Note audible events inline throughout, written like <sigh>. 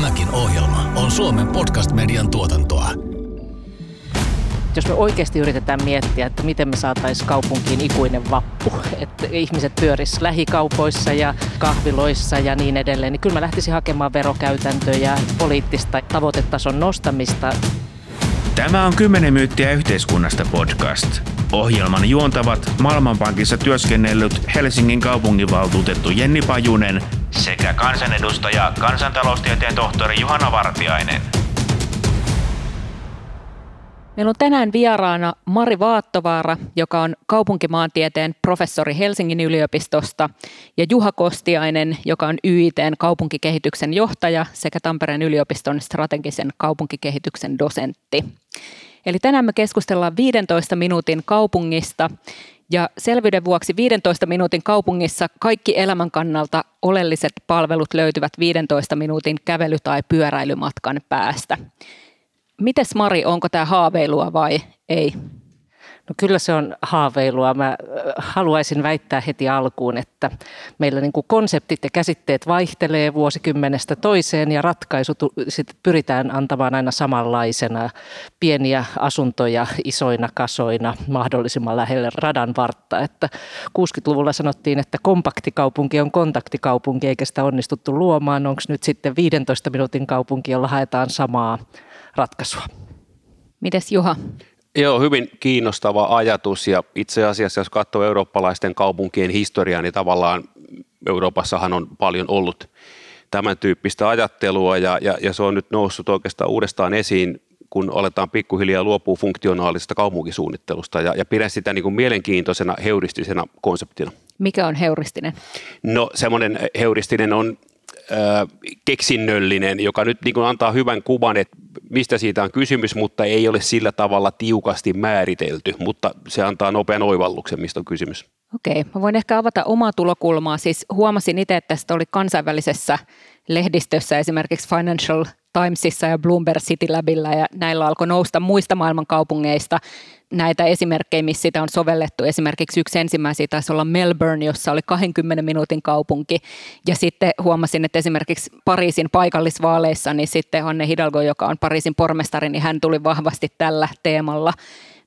Tämäkin ohjelma on Suomen podcast-median tuotantoa. Jos me oikeasti yritetään miettiä, että miten me saataisiin kaupunkiin ikuinen vappu, että ihmiset pyöris lähikaupoissa ja kahviloissa ja niin edelleen, niin kyllä mä lähtisin hakemaan verokäytäntöjä, poliittista tavoitetason nostamista. Tämä on 10 myyttiä yhteiskunnasta podcast. Ohjelman juontavat Maailmanpankissa työskennellyt Helsingin kaupunginvaltuutettu Jenni Pajunen sekä kansanedustaja kansantaloustieteen tohtori Juhana Vartiainen. Meillä on tänään vieraana Mari Vaattovaara, joka on kaupunkimaantieteen professori Helsingin yliopistosta, ja Juha Kostiainen, joka on YITn kaupunkikehityksen johtaja sekä Tampereen yliopiston strategisen kaupunkikehityksen dosentti. Eli tänään me keskustellaan 15 minuutin kaupungista ja selvyyden vuoksi 15 minuutin kaupungissa kaikki elämän kannalta oleelliset palvelut löytyvät 15 minuutin kävely- tai pyöräilymatkan päästä. Mites Mari, onko tämä haaveilua vai ei? No kyllä se on haaveilua. Mä haluaisin väittää heti alkuun, että meillä niin kuin konseptit ja käsitteet vaihtelee vuosikymmenestä toiseen ja ratkaisut sit pyritään antamaan aina samanlaisena. Pieniä asuntoja isoina kasoina mahdollisimman lähelle radan vartta. Että 60-luvulla sanottiin, että kompaktikaupunki on kontaktikaupunki eikä sitä onnistuttu luomaan. Onko nyt sitten 15 minuutin kaupunki, jolla haetaan samaa ratkaisua? Mites Juha? Joo, hyvin kiinnostava ajatus ja itse asiassa jos katsoo eurooppalaisten kaupunkien historiaa, niin tavallaan Euroopassahan on paljon ollut tämän tyyppistä ajattelua ja, ja, ja se on nyt noussut oikeastaan uudestaan esiin, kun aletaan pikkuhiljaa luopua funktionaalisesta kaupunkisuunnittelusta ja, ja pidän sitä niin kuin mielenkiintoisena heuristisena konseptina. Mikä on heuristinen? No semmoinen heuristinen on keksinnöllinen, joka nyt niin kuin antaa hyvän kuvan, että mistä siitä on kysymys, mutta ei ole sillä tavalla tiukasti määritelty, mutta se antaa nopean oivalluksen, mistä on kysymys. Okei, mä voin ehkä avata omaa tulokulmaa. Siis huomasin itse, että tästä oli kansainvälisessä lehdistössä, esimerkiksi Financial Timesissa ja Bloomberg City Labilla, ja näillä alkoi nousta muista maailman kaupungeista näitä esimerkkejä, missä sitä on sovellettu. Esimerkiksi yksi ensimmäisiä taisi olla Melbourne, jossa oli 20 minuutin kaupunki. Ja sitten huomasin, että esimerkiksi Pariisin paikallisvaaleissa, niin sitten Anne Hidalgo, joka on Pariisin pormestari, niin hän tuli vahvasti tällä teemalla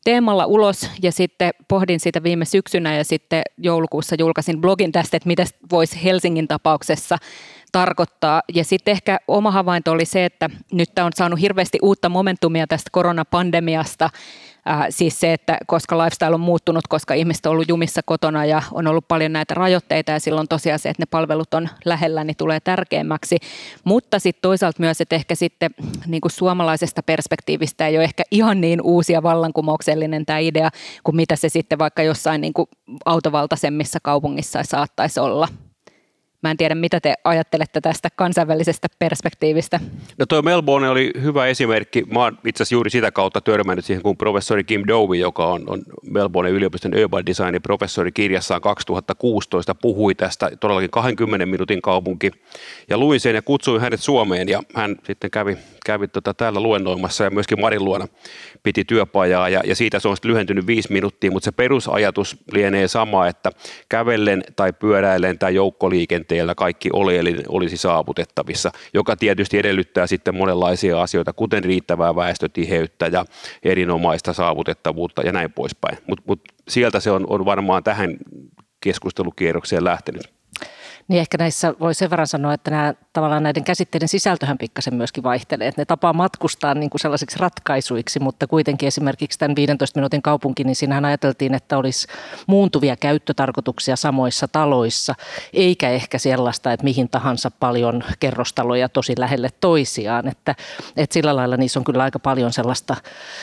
teemalla ulos ja sitten pohdin sitä viime syksynä ja sitten joulukuussa julkaisin blogin tästä, että mitä voisi Helsingin tapauksessa tarkoittaa. Ja sitten ehkä oma havainto oli se, että nyt tämä on saanut hirveästi uutta momentumia tästä koronapandemiasta, Äh, siis se, että koska lifestyle on muuttunut, koska ihmiset on ollut jumissa kotona ja on ollut paljon näitä rajoitteita ja silloin tosiaan se, että ne palvelut on lähellä, niin tulee tärkeämmäksi. Mutta sitten toisaalta myös, että ehkä sitten niin kuin suomalaisesta perspektiivistä ei ole ehkä ihan niin uusi ja vallankumouksellinen tämä idea kuin mitä se sitten vaikka jossain niin kuin autovaltaisemmissa kaupungissa saattaisi olla. Mä en tiedä, mitä te ajattelette tästä kansainvälisestä perspektiivistä. No tuo Melbourne oli hyvä esimerkki. Mä oon itse asiassa juuri sitä kautta törmännyt siihen, kun professori Kim Dovey, joka on, on Melbourne yliopiston urban designin professori kirjassaan 2016, puhui tästä todellakin 20 minuutin kaupunki. Ja luin sen ja kutsuin hänet Suomeen ja hän sitten kävi, kävi tota täällä luennoimassa ja myöskin Marin luona piti työpajaa ja, ja siitä se on sitten lyhentynyt viisi minuuttia, mutta se perusajatus lienee sama, että kävellen tai pyöräillen tai joukkoliikenteellä kaikki oleellinen olisi saavutettavissa, joka tietysti edellyttää sitten monenlaisia asioita, kuten riittävää väestötiheyttä ja erinomaista saavutettavuutta ja näin poispäin. Mutta mut sieltä se on, on varmaan tähän keskustelukierrokseen lähtenyt. Niin ehkä näissä voi sen verran sanoa, että nämä, tavallaan näiden käsitteiden sisältöhän pikkasen myöskin vaihtelee. Että ne tapaa matkustaa niin kuin sellaisiksi ratkaisuiksi, mutta kuitenkin esimerkiksi tämän 15 minuutin kaupunki, niin siinähän ajateltiin, että olisi muuntuvia käyttötarkoituksia samoissa taloissa, eikä ehkä sellaista, että mihin tahansa paljon kerrostaloja tosi lähelle toisiaan. Että, että sillä lailla niissä on kyllä aika paljon sellaista,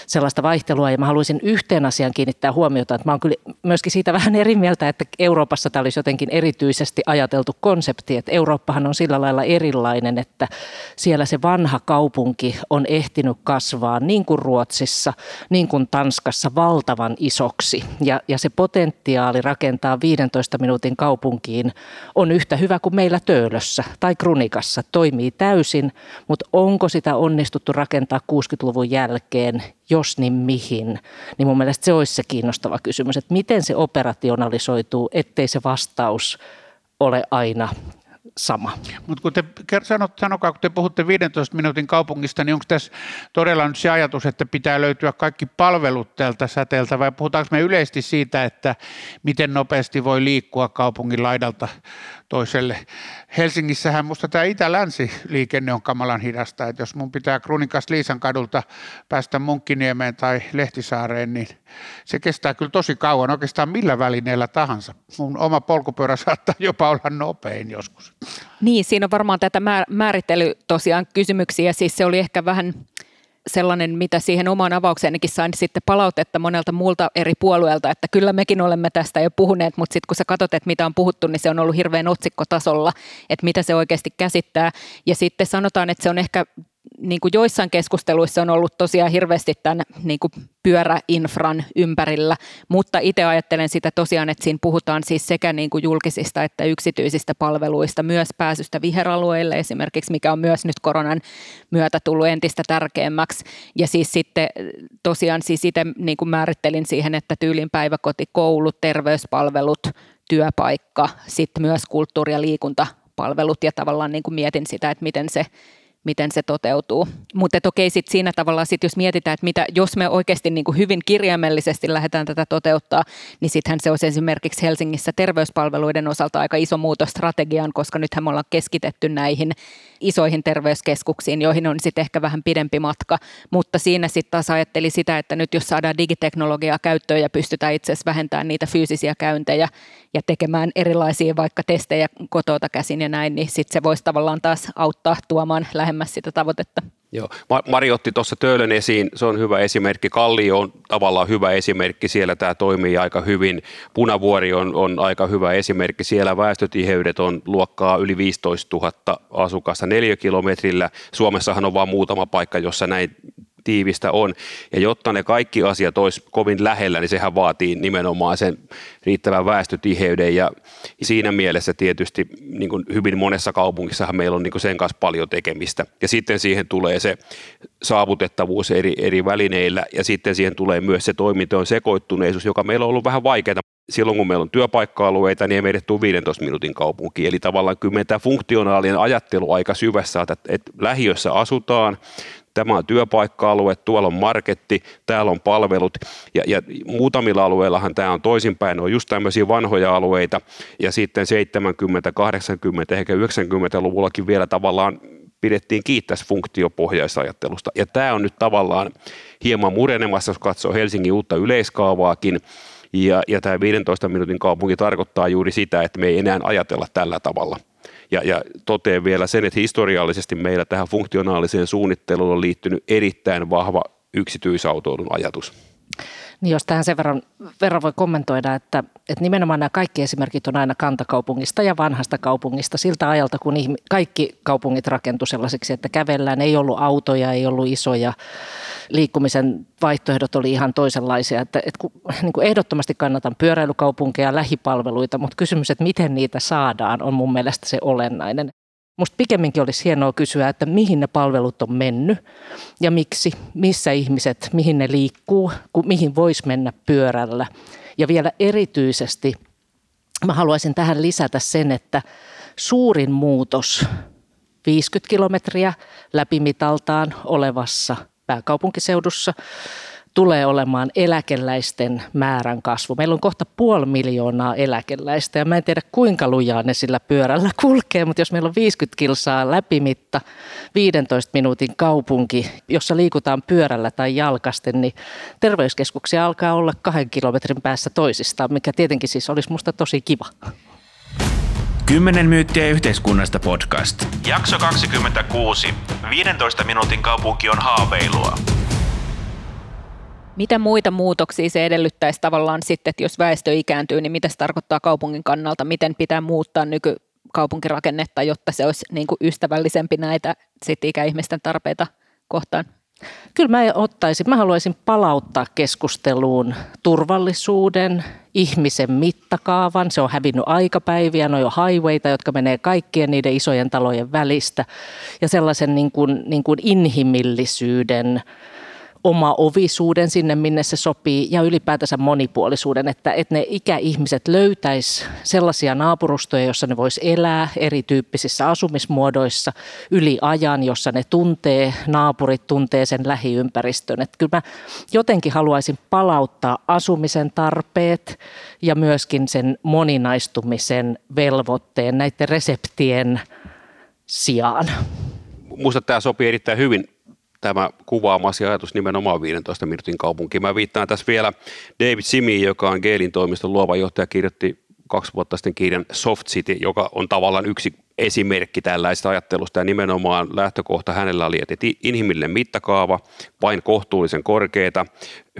sellaista vaihtelua. Ja mä haluaisin yhteen asiaan kiinnittää huomiota, että mä oon kyllä myöskin siitä vähän eri mieltä, että Euroopassa tämä olisi jotenkin erityisesti ajateltu ajateltu konsepti, että Eurooppahan on sillä lailla erilainen, että siellä se vanha kaupunki on ehtinyt kasvaa niin kuin Ruotsissa, niin kuin Tanskassa valtavan isoksi. Ja, ja se potentiaali rakentaa 15 minuutin kaupunkiin on yhtä hyvä kuin meillä Töölössä tai Krunikassa. Toimii täysin, mutta onko sitä onnistuttu rakentaa 60-luvun jälkeen jos niin mihin, niin mun mielestä se olisi se kiinnostava kysymys, että miten se operationalisoituu, ettei se vastaus ole aina sama. Mutta kun te sanot, sanokaa, kun te puhutte 15 minuutin kaupungista, niin onko tässä todella nyt se ajatus, että pitää löytyä kaikki palvelut tältä säteeltä vai puhutaanko me yleisesti siitä, että miten nopeasti voi liikkua kaupungin laidalta toiselle. Helsingissähän musta tämä itä-länsi-liikenne on kamalan hidasta, että jos mun pitää Krunikas Liisan kadulta päästä Munkkiniemeen tai Lehtisaareen, niin se kestää kyllä tosi kauan, oikeastaan millä välineellä tahansa. Mun oma polkupyörä saattaa jopa olla nopein joskus. Niin, siinä on varmaan tätä määrittely tosiaan kysymyksiä, siis se oli ehkä vähän sellainen, mitä siihen omaan avaukseenkin sain sitten palautetta monelta muulta eri puolueelta, että kyllä mekin olemme tästä jo puhuneet, mutta sitten kun sä katsot, että mitä on puhuttu, niin se on ollut hirveän otsikkotasolla, että mitä se oikeasti käsittää. Ja sitten sanotaan, että se on ehkä niin kuin joissain keskusteluissa on ollut tosiaan hirveästi tämän niin kuin pyöräinfran ympärillä, mutta itse ajattelen sitä tosiaan, että siinä puhutaan siis sekä niin kuin julkisista että yksityisistä palveluista, myös pääsystä viheralueille esimerkiksi, mikä on myös nyt koronan myötä tullut entistä tärkeämmäksi. Ja siis sitten tosiaan siis itse niin kuin määrittelin siihen, että tyylin päiväkoti, koulut, terveyspalvelut, työpaikka, sitten myös kulttuuri- ja liikuntapalvelut ja tavallaan niin kuin mietin sitä, että miten se miten se toteutuu. Mutta okei, sit siinä tavalla, sit jos mietitään, että mitä, jos me oikeasti niin kuin hyvin kirjaimellisesti lähdetään tätä toteuttaa, niin sittenhän se olisi esimerkiksi Helsingissä terveyspalveluiden osalta aika iso muutos strategiaan, koska nythän me ollaan keskitetty näihin isoihin terveyskeskuksiin, joihin on sitten ehkä vähän pidempi matka, mutta siinä sitten taas ajatteli sitä, että nyt jos saadaan digiteknologiaa käyttöön ja pystytään itse asiassa vähentämään niitä fyysisiä käyntejä ja tekemään erilaisia vaikka testejä kotota käsin ja näin, niin sitten se voisi tavallaan taas auttaa tuomaan lähemmäs sitä tavoitetta. Joo. Mari otti tuossa Töölön esiin, se on hyvä esimerkki. Kallio on tavallaan hyvä esimerkki, siellä tämä toimii aika hyvin. Punavuori on, on aika hyvä esimerkki, siellä väestötiheydet on luokkaa yli 15 000 asukasta neliökilometrillä. Suomessahan on vain muutama paikka, jossa näin tiivistä on. Ja jotta ne kaikki asiat olisi kovin lähellä, niin sehän vaatii nimenomaan sen riittävän väestötiheyden. Ja siinä mielessä tietysti niin kuin hyvin monessa kaupungissahan meillä on niin kuin sen kanssa paljon tekemistä. Ja sitten siihen tulee se saavutettavuus eri, eri välineillä ja sitten siihen tulee myös se toimintojen sekoittuneisuus, joka meillä on ollut vähän vaikeaa silloin kun meillä on työpaikka-alueita, niin ei meidän tule 15 minuutin kaupunki. Eli tavallaan kyllä tämä funktionaalinen ajattelu aika syvässä, että, että lähiössä asutaan, tämä on työpaikka-alue, tuolla on marketti, täällä on palvelut ja, ja muutamilla alueillahan tämä on toisinpäin, ne on just tämmöisiä vanhoja alueita ja sitten 70, 80, ehkä 90-luvullakin vielä tavallaan pidettiin kiittäisi funktiopohjaisajattelusta. Ja tämä on nyt tavallaan hieman murenemassa, jos katsoo Helsingin uutta yleiskaavaakin, ja, ja tämä 15 minuutin kaupunki tarkoittaa juuri sitä, että me ei enää ajatella tällä tavalla. Ja, ja toteen vielä sen, että historiallisesti meillä tähän funktionaaliseen suunnitteluun on liittynyt erittäin vahva yksityisautoilun ajatus. Niin jos tähän sen verran, verran voi kommentoida, että, että nimenomaan nämä kaikki esimerkit on aina kantakaupungista ja vanhasta kaupungista siltä ajalta, kun ihmi, kaikki kaupungit rakentu sellaisiksi, että kävellään, ei ollut autoja, ei ollut isoja, liikkumisen vaihtoehdot oli ihan toisenlaisia. Että, että niin kuin ehdottomasti kannatan pyöräilykaupunkeja, lähipalveluita, mutta kysymys, että miten niitä saadaan, on mun mielestä se olennainen. Musta pikemminkin olisi hienoa kysyä, että mihin ne palvelut on mennyt ja miksi, missä ihmiset, mihin ne liikkuu, mihin voisi mennä pyörällä. Ja vielä erityisesti mä haluaisin tähän lisätä sen, että suurin muutos 50 kilometriä läpimitaltaan olevassa pääkaupunkiseudussa tulee olemaan eläkeläisten määrän kasvu. Meillä on kohta puoli miljoonaa eläkeläistä ja mä en tiedä kuinka lujaa ne sillä pyörällä kulkee, mutta jos meillä on 50 kilsaa läpimitta, 15 minuutin kaupunki, jossa liikutaan pyörällä tai jalkasten, niin terveyskeskuksia alkaa olla kahden kilometrin päässä toisistaan, mikä tietenkin siis olisi musta tosi kiva. 10 myyttiä yhteiskunnasta podcast. Jakso 26. 15 minuutin kaupunki on haaveilua. Mitä muita muutoksia se edellyttäisi tavallaan sitten, että jos väestö ikääntyy, niin mitä se tarkoittaa kaupungin kannalta? Miten pitää muuttaa nykykaupunkirakennetta, jotta se olisi niin kuin ystävällisempi näitä sit ikäihmisten tarpeita kohtaan? Kyllä mä ottaisin, mä haluaisin palauttaa keskusteluun turvallisuuden, ihmisen mittakaavan. Se on hävinnyt aikapäiviä, no jo highwayta, jotka menee kaikkien niiden isojen talojen välistä. Ja sellaisen niin kuin, niin kuin inhimillisyyden, oma ovisuuden sinne, minne se sopii ja ylipäätänsä monipuolisuuden, että, että ne ikäihmiset löytäisi sellaisia naapurustoja, jossa ne vois elää erityyppisissä asumismuodoissa yli ajan, jossa ne tuntee, naapurit tuntee sen lähiympäristön. Että kyllä mä jotenkin haluaisin palauttaa asumisen tarpeet ja myöskin sen moninaistumisen velvoitteen näiden reseptien sijaan. Musta tämä sopii erittäin hyvin tämä kuvaamasi ajatus nimenomaan 15 minuutin kaupunki. Mä viittaan tässä vielä David Simi, joka on Geelin toimiston luova johtaja, kirjoitti kaksi vuotta sitten kirjan Soft City, joka on tavallaan yksi esimerkki tällaista ajattelusta ja nimenomaan lähtökohta hänellä oli, että inhimillinen mittakaava, vain kohtuullisen korkeita,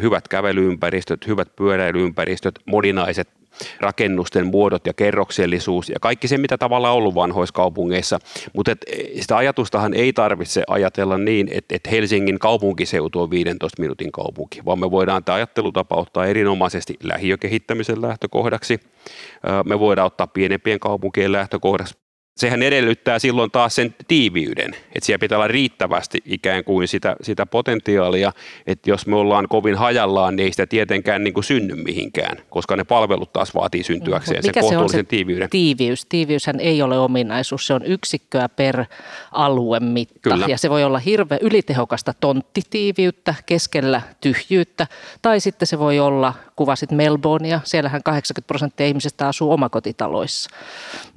hyvät kävelyympäristöt, hyvät pyöräilyympäristöt, moninaiset rakennusten muodot ja kerroksellisuus ja kaikki se, mitä tavallaan ollut vanhoissa kaupungeissa. Mutta sitä ajatustahan ei tarvitse ajatella niin, että et Helsingin kaupunkiseutu on 15 minuutin kaupunki, vaan me voidaan tämä ajattelutapa ottaa erinomaisesti lähiökehittämisen lähtökohdaksi. Me voidaan ottaa pienempien kaupunkien lähtökohdaksi sehän edellyttää silloin taas sen tiiviyden, että siellä pitää olla riittävästi ikään kuin sitä, sitä potentiaalia, että jos me ollaan kovin hajallaan, niin ei sitä tietenkään niin kuin synny mihinkään, koska ne palvelut taas vaatii syntyäkseen sen kohtuullisen se on se tiiviyden. Tiiviys? Tiiviyshän ei ole ominaisuus, se on yksikköä per aluemitta Kyllä. ja se voi olla hirveän ylitehokasta tonttitiiviyttä keskellä tyhjyyttä tai sitten se voi olla kuvasit Melbournea, siellähän 80 prosenttia ihmisistä asuu omakotitaloissa.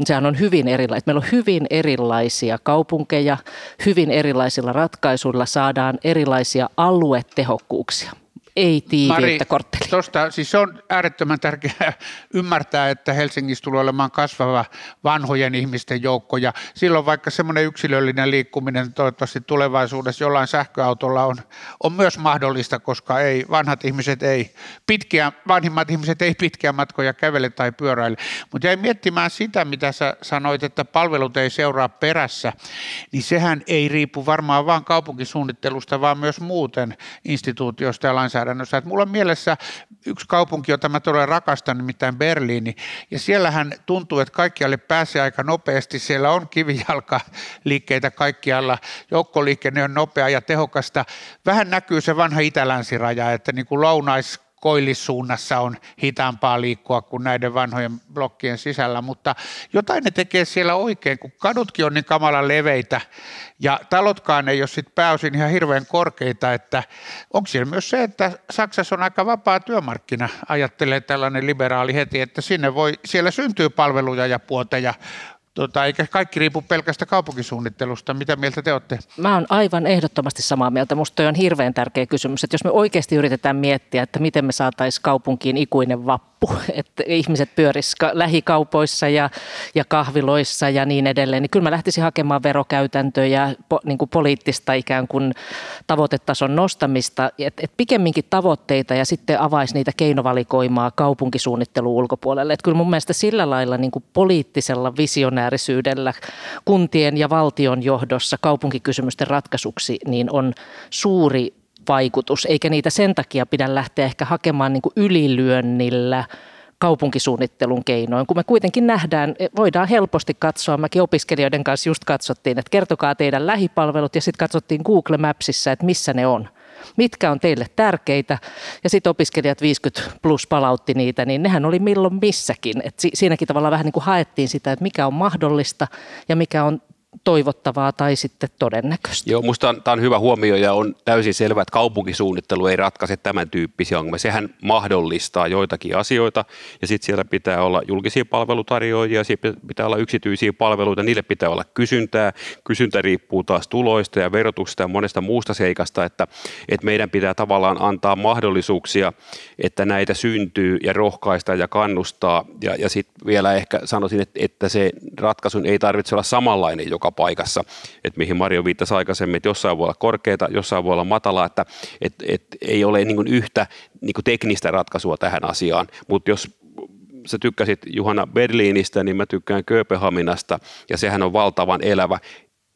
Sehän on hyvin erilaista. Meillä on hyvin erilaisia kaupunkeja, hyvin erilaisilla ratkaisuilla saadaan erilaisia aluetehokkuuksia ei tiiviyttä kortteli. Tosta, siis se on äärettömän tärkeää <laughs> ymmärtää, että Helsingissä tulee olemaan kasvava vanhojen ihmisten joukko ja silloin vaikka semmoinen yksilöllinen liikkuminen toivottavasti tulevaisuudessa jollain sähköautolla on, on myös mahdollista, koska ei, vanhat ihmiset ei pitkiä, vanhimmat ihmiset ei pitkiä matkoja kävele tai pyöräile. Mutta jäin miettimään sitä, mitä sä sanoit, että palvelut ei seuraa perässä, niin sehän ei riipu varmaan vain kaupunkisuunnittelusta, vaan myös muuten instituutioista ja lainsäädännöstä lainsäädännössä. Että mulla on mielessä yksi kaupunki, jota mä todella rakastan, nimittäin Berliini, ja siellähän tuntuu, että kaikkialle pääsee aika nopeasti. Siellä on kivijalkaliikkeitä kaikkialla, joukkoliikenne on nopea ja tehokasta. Vähän näkyy se vanha itälänsiraja, että niin kuin lounais koillissuunnassa on hitaampaa liikkua kuin näiden vanhojen blokkien sisällä, mutta jotain ne tekee siellä oikein, kun kadutkin on niin kamala leveitä ja talotkaan ei ole sitten pääosin ihan hirveän korkeita, että onko siellä myös se, että Saksassa on aika vapaa työmarkkina, ajattelee tällainen liberaali heti, että sinne voi, siellä syntyy palveluja ja puoteja, Tota, eikä kaikki riipu pelkästä kaupunkisuunnittelusta. Mitä mieltä te olette? Mä oon aivan ehdottomasti samaa mieltä. Musta on hirveän tärkeä kysymys, että jos me oikeasti yritetään miettiä, että miten me saataisiin kaupunkiin ikuinen vappu, <laughs> että ihmiset pyörisivät lähikaupoissa ja, ja kahviloissa ja niin edelleen, niin kyllä mä lähtisin hakemaan verokäytäntöjä, po, niin kuin poliittista ikään kuin tavoitetason nostamista, että et pikemminkin tavoitteita ja sitten avaisi niitä keinovalikoimaa kaupunkisuunnittelun ulkopuolelle. Että kyllä mun mielestä sillä lailla niin kuin poliittisella visionäärisellä visionäärisyydellä kuntien ja valtion johdossa kaupunkikysymysten ratkaisuksi, niin on suuri vaikutus, eikä niitä sen takia pidä lähteä ehkä hakemaan niin kuin ylilyönnillä kaupunkisuunnittelun keinoin, kun me kuitenkin nähdään, voidaan helposti katsoa, mäkin opiskelijoiden kanssa just katsottiin, että kertokaa teidän lähipalvelut ja sitten katsottiin Google Mapsissa, että missä ne on mitkä on teille tärkeitä. Ja sitten opiskelijat 50 plus palautti niitä, niin nehän oli milloin missäkin. Et si- siinäkin tavalla vähän niin kuin haettiin sitä, että mikä on mahdollista ja mikä on toivottavaa tai sitten todennäköistä. Joo, minusta tämä on hyvä huomio ja on täysin selvää, että kaupunkisuunnittelu ei ratkaise tämän tyyppisiä ongelmia. Sehän mahdollistaa joitakin asioita ja sitten siellä pitää olla julkisia palvelutarjoajia, siellä pitää olla yksityisiä palveluita, niille pitää olla kysyntää. Kysyntä riippuu taas tuloista ja verotuksesta ja monesta muusta seikasta, että, että meidän pitää tavallaan antaa mahdollisuuksia, että näitä syntyy ja rohkaista ja kannustaa ja, ja sitten vielä ehkä sanoisin, että, että se ratkaisun ei tarvitse olla samanlainen joka paikassa, että mihin Mario viittasi aikaisemmin, että jossain voi olla korkeita, jossain voi olla matalaa, että et, et ei ole niin yhtä niin teknistä ratkaisua tähän asiaan, mutta jos sä tykkäsit Juhana Berliinistä, niin mä tykkään Kööpenhaminasta ja sehän on valtavan elävä.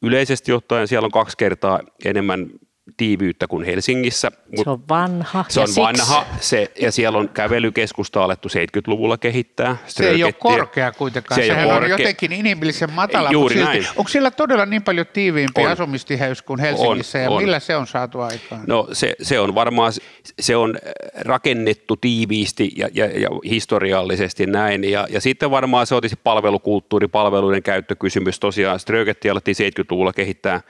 Yleisesti ottaen siellä on kaksi kertaa enemmän tiiviyttä kuin Helsingissä. Se on vanha. Se on vanha se, ja siellä on kävelykeskusta alettu 70-luvulla kehittää. Se ei ole korkea kuitenkaan, se sehän korkea. on jotenkin inhimillisen matala. Juuri silti, näin. Onko siellä todella niin paljon tiiviimpi on. asumistiheys kuin Helsingissä, on, ja on. millä se on saatu aikaan? No se, se on varmaan, se on rakennettu tiiviisti ja, ja, ja historiallisesti näin, ja, ja sitten varmaan se on palvelukulttuuri, palveluiden käyttökysymys. Tosiaan Strögetti alettiin 70-luvulla kehittää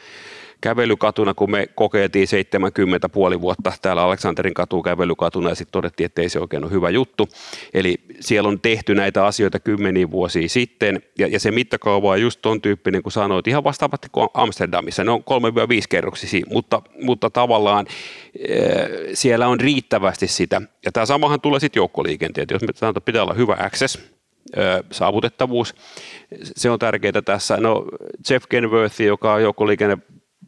kävelykatuna, kun me kokeiltiin 70 puoli vuotta täällä Aleksanterin katu kävelykatuna ja sitten todettiin, että ei se oikein ole hyvä juttu. Eli siellä on tehty näitä asioita kymmeniä vuosia sitten ja, ja se mittakaava on just ton tyyppinen, kun sanoit, ihan vastaavasti kuin Amsterdamissa. Ne on 3-5 kerroksisia, mutta, mutta tavallaan e, siellä on riittävästi sitä. Ja tämä samahan tulee sitten joukkoliikenteet. Jos me sanotaan, että pitää olla hyvä access, saavutettavuus. Se on tärkeää tässä. No Jeff Kenworthy, joka on joukkoliikenne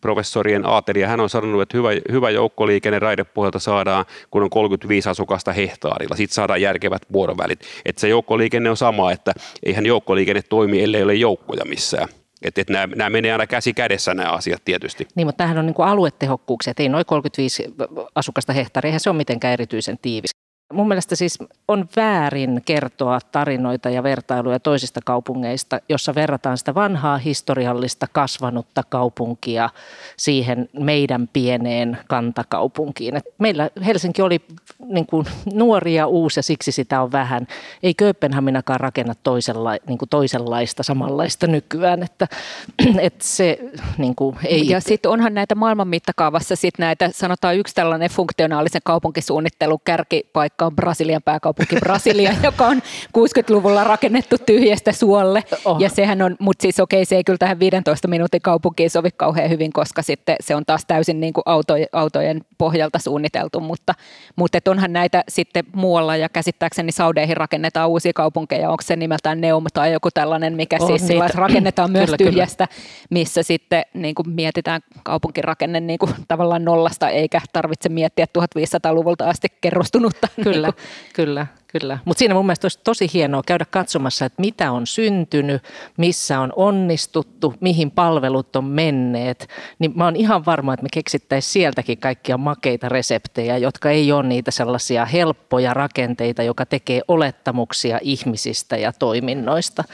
professorien aatelia. Hän on sanonut, että hyvä, hyvä joukkoliikenne raidepohjalta saadaan, kun on 35 asukasta hehtaarilla. Sitten saadaan järkevät vuorovälit. Että se joukkoliikenne on sama, että eihän joukkoliikenne toimi, ellei ole joukkoja missään. Että et nämä, nämä menee aina käsi kädessä nämä asiat tietysti. Niin, mutta tämähän on niin aluetehokkuuksia, että ei noin 35 asukasta hehtaaria, eihän se ole mitenkään erityisen tiivis. Mun mielestä siis on väärin kertoa tarinoita ja vertailuja toisista kaupungeista, jossa verrataan sitä vanhaa historiallista kasvanutta kaupunkia siihen meidän pieneen kantakaupunkiin. Et meillä Helsinki oli niin kuin nuori ja uusi ja siksi sitä on vähän. Ei Kööpenhaminakaan rakenna toisella, niin kuin toisenlaista, samanlaista nykyään. Että, <clears throat> että se, niin kuin, ei... Ja sitten onhan näitä maailman mittakaavassa sit näitä, sanotaan yksi tällainen funktionaalisen kaupunkisuunnittelun kärkipaikka, vaikka on Brasilian pääkaupunki Brasilia, <laughs> joka on 60-luvulla rakennettu tyhjästä suolle. Oh. Ja sehän on, mutta siis okei, se ei kyllä tähän 15 minuutin kaupunkiin sovi kauhean hyvin, koska sitten se on taas täysin niin kuin auto, autojen pohjalta suunniteltu, mutta, mutta et onhan näitä sitten muualla ja käsittääkseni Saudeihin rakennetaan uusia kaupunkeja, onko se nimeltään Neum tai joku tällainen, mikä oh, siis niitä. rakennetaan <clears throat> myös kyllä, tyhjästä, kyllä. missä sitten niin kuin mietitään kaupunkirakenne niin kuin tavallaan nollasta, eikä tarvitse miettiä 1500-luvulta asti kerrostunutta Kyllä, niin kyllä. Kyllä, mutta siinä mun mielestä olisi tosi hienoa käydä katsomassa, että mitä on syntynyt, missä on onnistuttu, mihin palvelut on menneet. Niin mä oon ihan varma, että me keksittäisiin sieltäkin kaikkia makeita reseptejä, jotka ei ole niitä sellaisia helppoja rakenteita, joka tekee olettamuksia ihmisistä ja toiminnoista.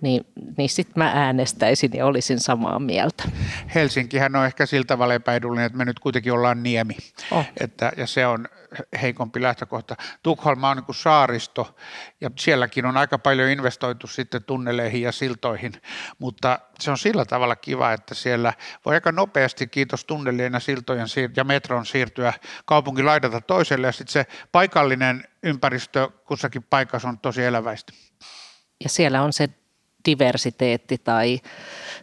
Niin, niin sitten mä äänestäisin ja olisin samaa mieltä. Helsinkihän on ehkä siltä tavalla epäedullinen, että me nyt kuitenkin ollaan niemi. Oh. Että, ja se on heikompi lähtökohta. Tukholma on niin kuin saaristo ja sielläkin on aika paljon investoitu sitten tunneleihin ja siltoihin, mutta se on sillä tavalla kiva, että siellä voi aika nopeasti, kiitos tunnelien ja siltojen ja metron siirtyä kaupungin laidalta toiselle ja sitten se paikallinen ympäristö kussakin paikassa on tosi eläväistä. Ja siellä on se diversiteetti tai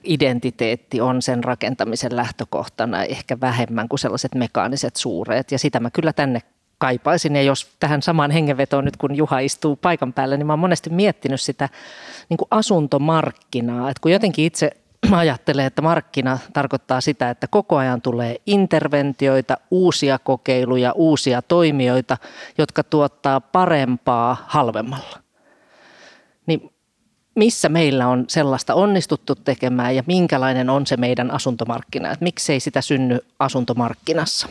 identiteetti on sen rakentamisen lähtökohtana ehkä vähemmän kuin sellaiset mekaaniset suureet. Ja sitä mä kyllä tänne kaipaisin. Ja jos tähän samaan hengenvetoon nyt kun Juha istuu paikan päällä, niin mä oon monesti miettinyt sitä niin kuin asuntomarkkinaa. Että kun jotenkin itse <clears throat> ajattelee, että markkina tarkoittaa sitä, että koko ajan tulee interventioita, uusia kokeiluja, uusia toimijoita, jotka tuottaa parempaa halvemmalla. Niin missä meillä on sellaista onnistuttu tekemään ja minkälainen on se meidän asuntomarkkina? Että miksei sitä synny asuntomarkkinassa?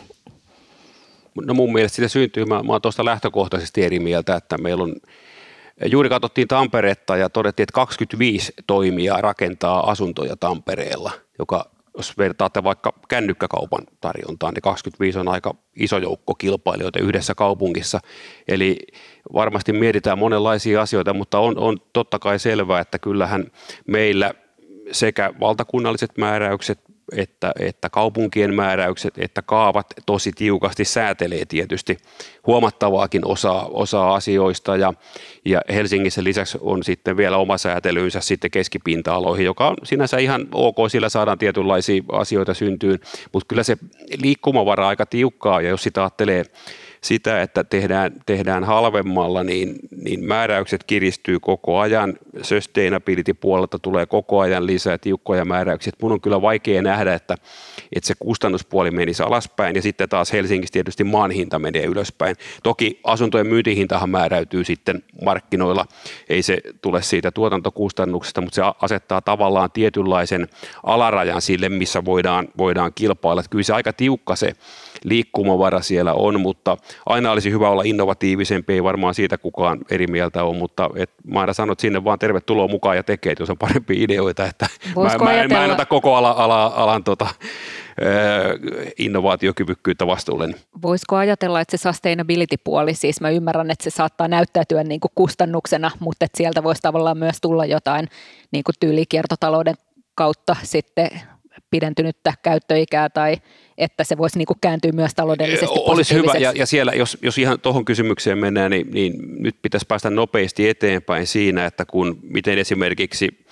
No mun mielestä sitä syntyy, mä, mä oon tuosta lähtökohtaisesti eri mieltä, että meillä on Juuri katsottiin Tamperetta ja todettiin, että 25 toimijaa rakentaa asuntoja Tampereella, joka jos vertaatte vaikka kännykkäkaupan tarjontaan, niin 25 on aika iso joukko kilpailijoita yhdessä kaupungissa. Eli varmasti mietitään monenlaisia asioita, mutta on, on totta kai selvää, että kyllähän meillä sekä valtakunnalliset määräykset että, että kaupunkien määräykset, että kaavat tosi tiukasti säätelee tietysti huomattavaakin osaa, osaa asioista ja, ja Helsingissä lisäksi on sitten vielä oma säätelyynsä sitten keskipinta-aloihin, joka on sinänsä ihan ok, sillä saadaan tietynlaisia asioita syntyyn, mutta kyllä se liikkumavara aika tiukkaa ja jos sitä ajattelee sitä, että tehdään, tehdään halvemmalla, niin, niin määräykset kiristyy koko ajan. Sustainability-puolelta tulee koko ajan lisää tiukkoja määräyksiä. Mun on kyllä vaikea nähdä, että, että se kustannuspuoli menisi alaspäin ja sitten taas Helsingissä tietysti maan hinta menee ylöspäin. Toki asuntojen myyntihintahan määräytyy sitten markkinoilla, ei se tule siitä tuotantokustannuksesta, mutta se asettaa tavallaan tietynlaisen alarajan sille, missä voidaan, voidaan kilpailla. Kyllä se aika tiukka se liikkumavara siellä on, mutta aina olisi hyvä olla innovatiivisempi, ei varmaan siitä kukaan eri mieltä ole, mutta et, mä aina sanon, että sinne vaan tervetuloa mukaan ja tekee, että jos on parempia ideoita, että mä, mä, en, mä en ota koko ala, ala, alan tota, innovaatiokyvykkyyttä vastuulle. Voisiko ajatella, että se sustainability-puoli, siis mä ymmärrän, että se saattaa näyttäytyä niin kuin kustannuksena, mutta että sieltä voisi tavallaan myös tulla jotain niin kuin tyylikiertotalouden kautta sitten pidentynyttä käyttöikää tai että se voisi niin kuin kääntyä myös taloudellisesti Olisi hyvä, ja, ja siellä, jos, jos ihan tuohon kysymykseen mennään, niin, niin nyt pitäisi päästä nopeasti eteenpäin siinä, että kun miten esimerkiksi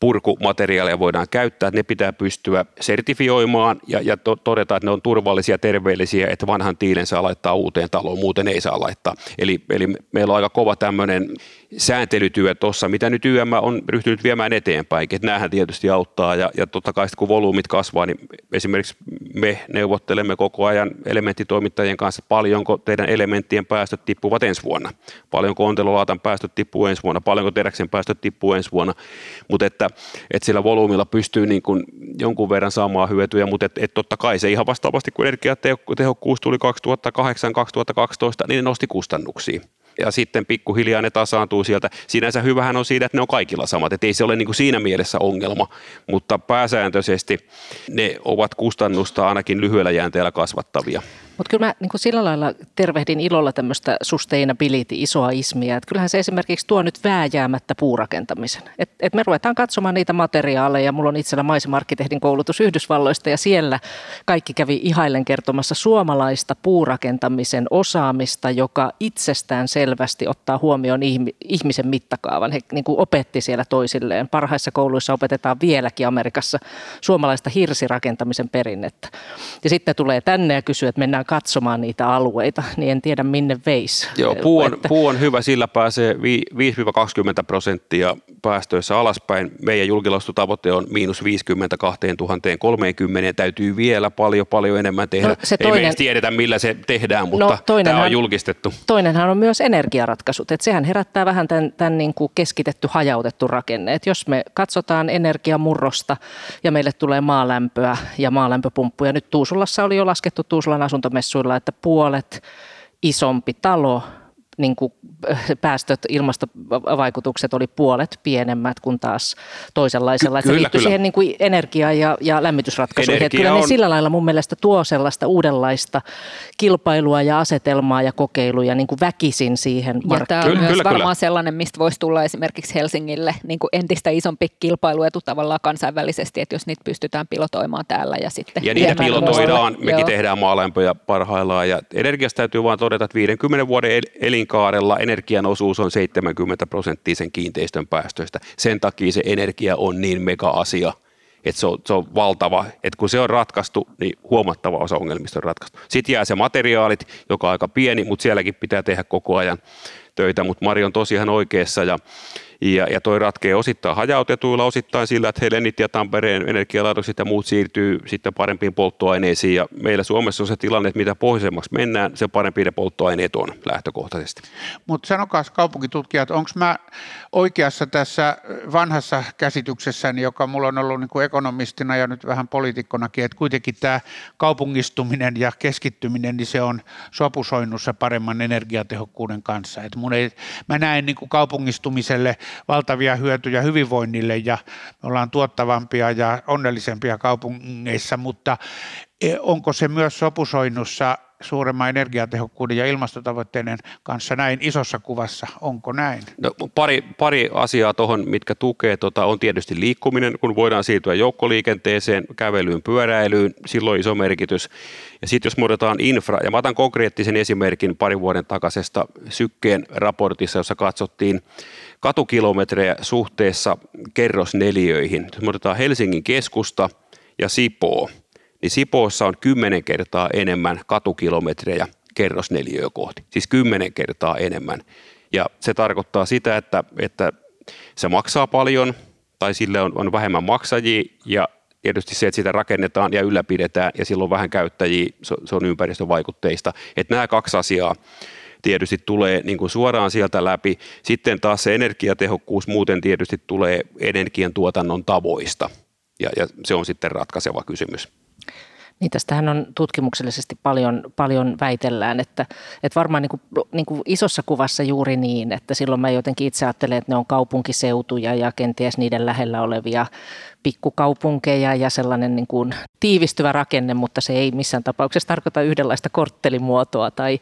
purkumateriaaleja voidaan käyttää, ne pitää pystyä sertifioimaan ja, ja to, todeta, että ne on turvallisia, terveellisiä, että vanhan tiilen saa laittaa uuteen taloon, muuten ei saa laittaa. Eli, eli meillä on aika kova tämmöinen sääntelytyö tuossa, mitä nyt YM on ryhtynyt viemään eteenpäin. Että näähän tietysti auttaa ja, ja totta kai sitten kun volyymit kasvaa, niin esimerkiksi me neuvottelemme koko ajan elementtitoimittajien kanssa, paljonko teidän elementtien päästöt tippuvat ensi vuonna, paljonko ontelolaatan päästöt tippuu ensi vuonna, paljonko teräksen päästöt tippuu ensi vuonna, mutta että, että sillä volyymilla pystyy niin kuin jonkun verran saamaan hyötyjä, mutta että, että totta kai se ihan vastaavasti, kun energiatehokkuus tuli 2008-2012, niin ne nosti kustannuksia ja sitten pikkuhiljaa ne tasaantuu sieltä. Sinänsä hyvähän on siinä, että ne on kaikilla samat, että ei se ole niin kuin siinä mielessä ongelma, mutta pääsääntöisesti ne ovat kustannusta ainakin lyhyellä jäänteellä kasvattavia. Mutta kyllä mä niin kuin sillä lailla tervehdin ilolla tämmöistä sustainability, isoa ismiä. Että kyllähän se esimerkiksi tuo nyt vääjäämättä puurakentamisen. Et, et me ruvetaan katsomaan niitä materiaaleja. Mulla on itsellä maisemarkkitehdin koulutus Yhdysvalloista ja siellä kaikki kävi ihailen kertomassa suomalaista puurakentamisen osaamista, joka itsestään selvästi ottaa huomioon ihmisen mittakaavan. He niin kuin opetti siellä toisilleen. Parhaissa kouluissa opetetaan vieläkin Amerikassa suomalaista hirsirakentamisen perinnettä. Ja sitten tulee tänne ja kysyy, että mennään katsomaan niitä alueita, niin en tiedä minne veisi. Joo, puu on, että... puu on hyvä, sillä pääsee 5-20 prosenttia päästöissä alaspäin. Meidän julkilaustutavoite on miinus 50 2030, täytyy vielä paljon paljon enemmän tehdä. No, se toinen... Ei me tiedetä millä se tehdään, mutta no, toinenhan, tämä on julkistettu. Toinenhan on myös energiaratkaisut, että sehän herättää vähän tämän, tämän niin kuin keskitetty, hajautettu rakenne. Että jos me katsotaan energiamurrosta ja meille tulee maalämpöä ja maalämpöpumppuja, nyt Tuusulassa oli jo laskettu Tuusulan asunto asuntomessuilla, että puolet isompi talo niin kuin päästöt, ilmastovaikutukset oli puolet pienemmät kuin taas toisenlaisella. Ky- kyllä, se liittyy kyllä. siihen niin kuin energia- ja, ja lämmitysratkaisuihin. Energia kyllä on... ne sillä lailla mun mielestä tuo sellaista uudenlaista kilpailua ja asetelmaa ja kokeiluja niin kuin väkisin siihen markkinoille. Tämä on kyllä, myös kyllä, varmaan kyllä. sellainen, mistä voisi tulla esimerkiksi Helsingille niin kuin entistä isompi kilpailuetu tavallaan kansainvälisesti, että jos niitä pystytään pilotoimaan täällä ja sitten Ja niitä pilotoidaan, mekin Joo. tehdään maalämpöjä parhaillaan ja energiasta täytyy vaan todeta, että 50 vuoden elin elinkaarella energian osuus on 70 prosenttia sen kiinteistön päästöistä. Sen takia se energia on niin mega-asia, että se on, se on valtava, että kun se on ratkaistu, niin huomattava osa ongelmista on ratkaistu. Sitten jää se materiaalit, joka on aika pieni, mutta sielläkin pitää tehdä koko ajan töitä, mutta Mari on tosiaan oikeassa ja ja, ja toi ratkee osittain hajautetuilla, osittain sillä, että Helenit ja Tampereen energialaitokset ja muut siirtyy sitten parempiin polttoaineisiin. Ja meillä Suomessa on se tilanne, että mitä pohjoisemmaksi mennään, se parempi ne polttoaineet on lähtökohtaisesti. Mutta sanokaa kaupunkitutkijat, onko mä oikeassa tässä vanhassa käsityksessäni, joka mulla on ollut niin ekonomistina ja nyt vähän poliitikkonakin, että kuitenkin tämä kaupungistuminen ja keskittyminen, niin se on sopusoinnussa paremman energiatehokkuuden kanssa. Et mun ei, mä näen niin kuin kaupungistumiselle valtavia hyötyjä hyvinvoinnille ja me ollaan tuottavampia ja onnellisempia kaupungeissa, mutta e, onko se myös sopusoinnussa suuremman energiatehokkuuden ja ilmastotavoitteiden kanssa näin isossa kuvassa. Onko näin? No, pari, pari asiaa tuohon, mitkä tukee, tota, on tietysti liikkuminen, kun voidaan siirtyä joukkoliikenteeseen, kävelyyn, pyöräilyyn, silloin iso merkitys. Ja sitten jos muodotaan infra, ja mä otan konkreettisen esimerkin parin vuoden takaisesta sykkeen raportissa, jossa katsottiin katukilometrejä suhteessa kerrosneliöihin. Jos muodotaan Helsingin keskusta ja Sipoo, niin Sipoossa on kymmenen kertaa enemmän katukilometrejä kerrosneliöä kohti, siis kymmenen kertaa enemmän. Ja se tarkoittaa sitä, että, että se maksaa paljon tai sille on, on vähemmän maksajia ja tietysti se, että sitä rakennetaan ja ylläpidetään ja silloin vähän käyttäjiä, se on ympäristövaikutteista. Että nämä kaksi asiaa tietysti tulee niin kuin suoraan sieltä läpi. Sitten taas se energiatehokkuus muuten tietysti tulee energiantuotannon tavoista ja, ja se on sitten ratkaiseva kysymys. Niin tästähän on tutkimuksellisesti paljon, paljon väitellään, että, että varmaan niin kuin, niin kuin isossa kuvassa juuri niin, että silloin mä jotenkin itse ajattelen, että ne on kaupunkiseutuja ja kenties niiden lähellä olevia pikkukaupunkeja ja sellainen niin kuin tiivistyvä rakenne, mutta se ei missään tapauksessa tarkoita yhdenlaista korttelimuotoa tai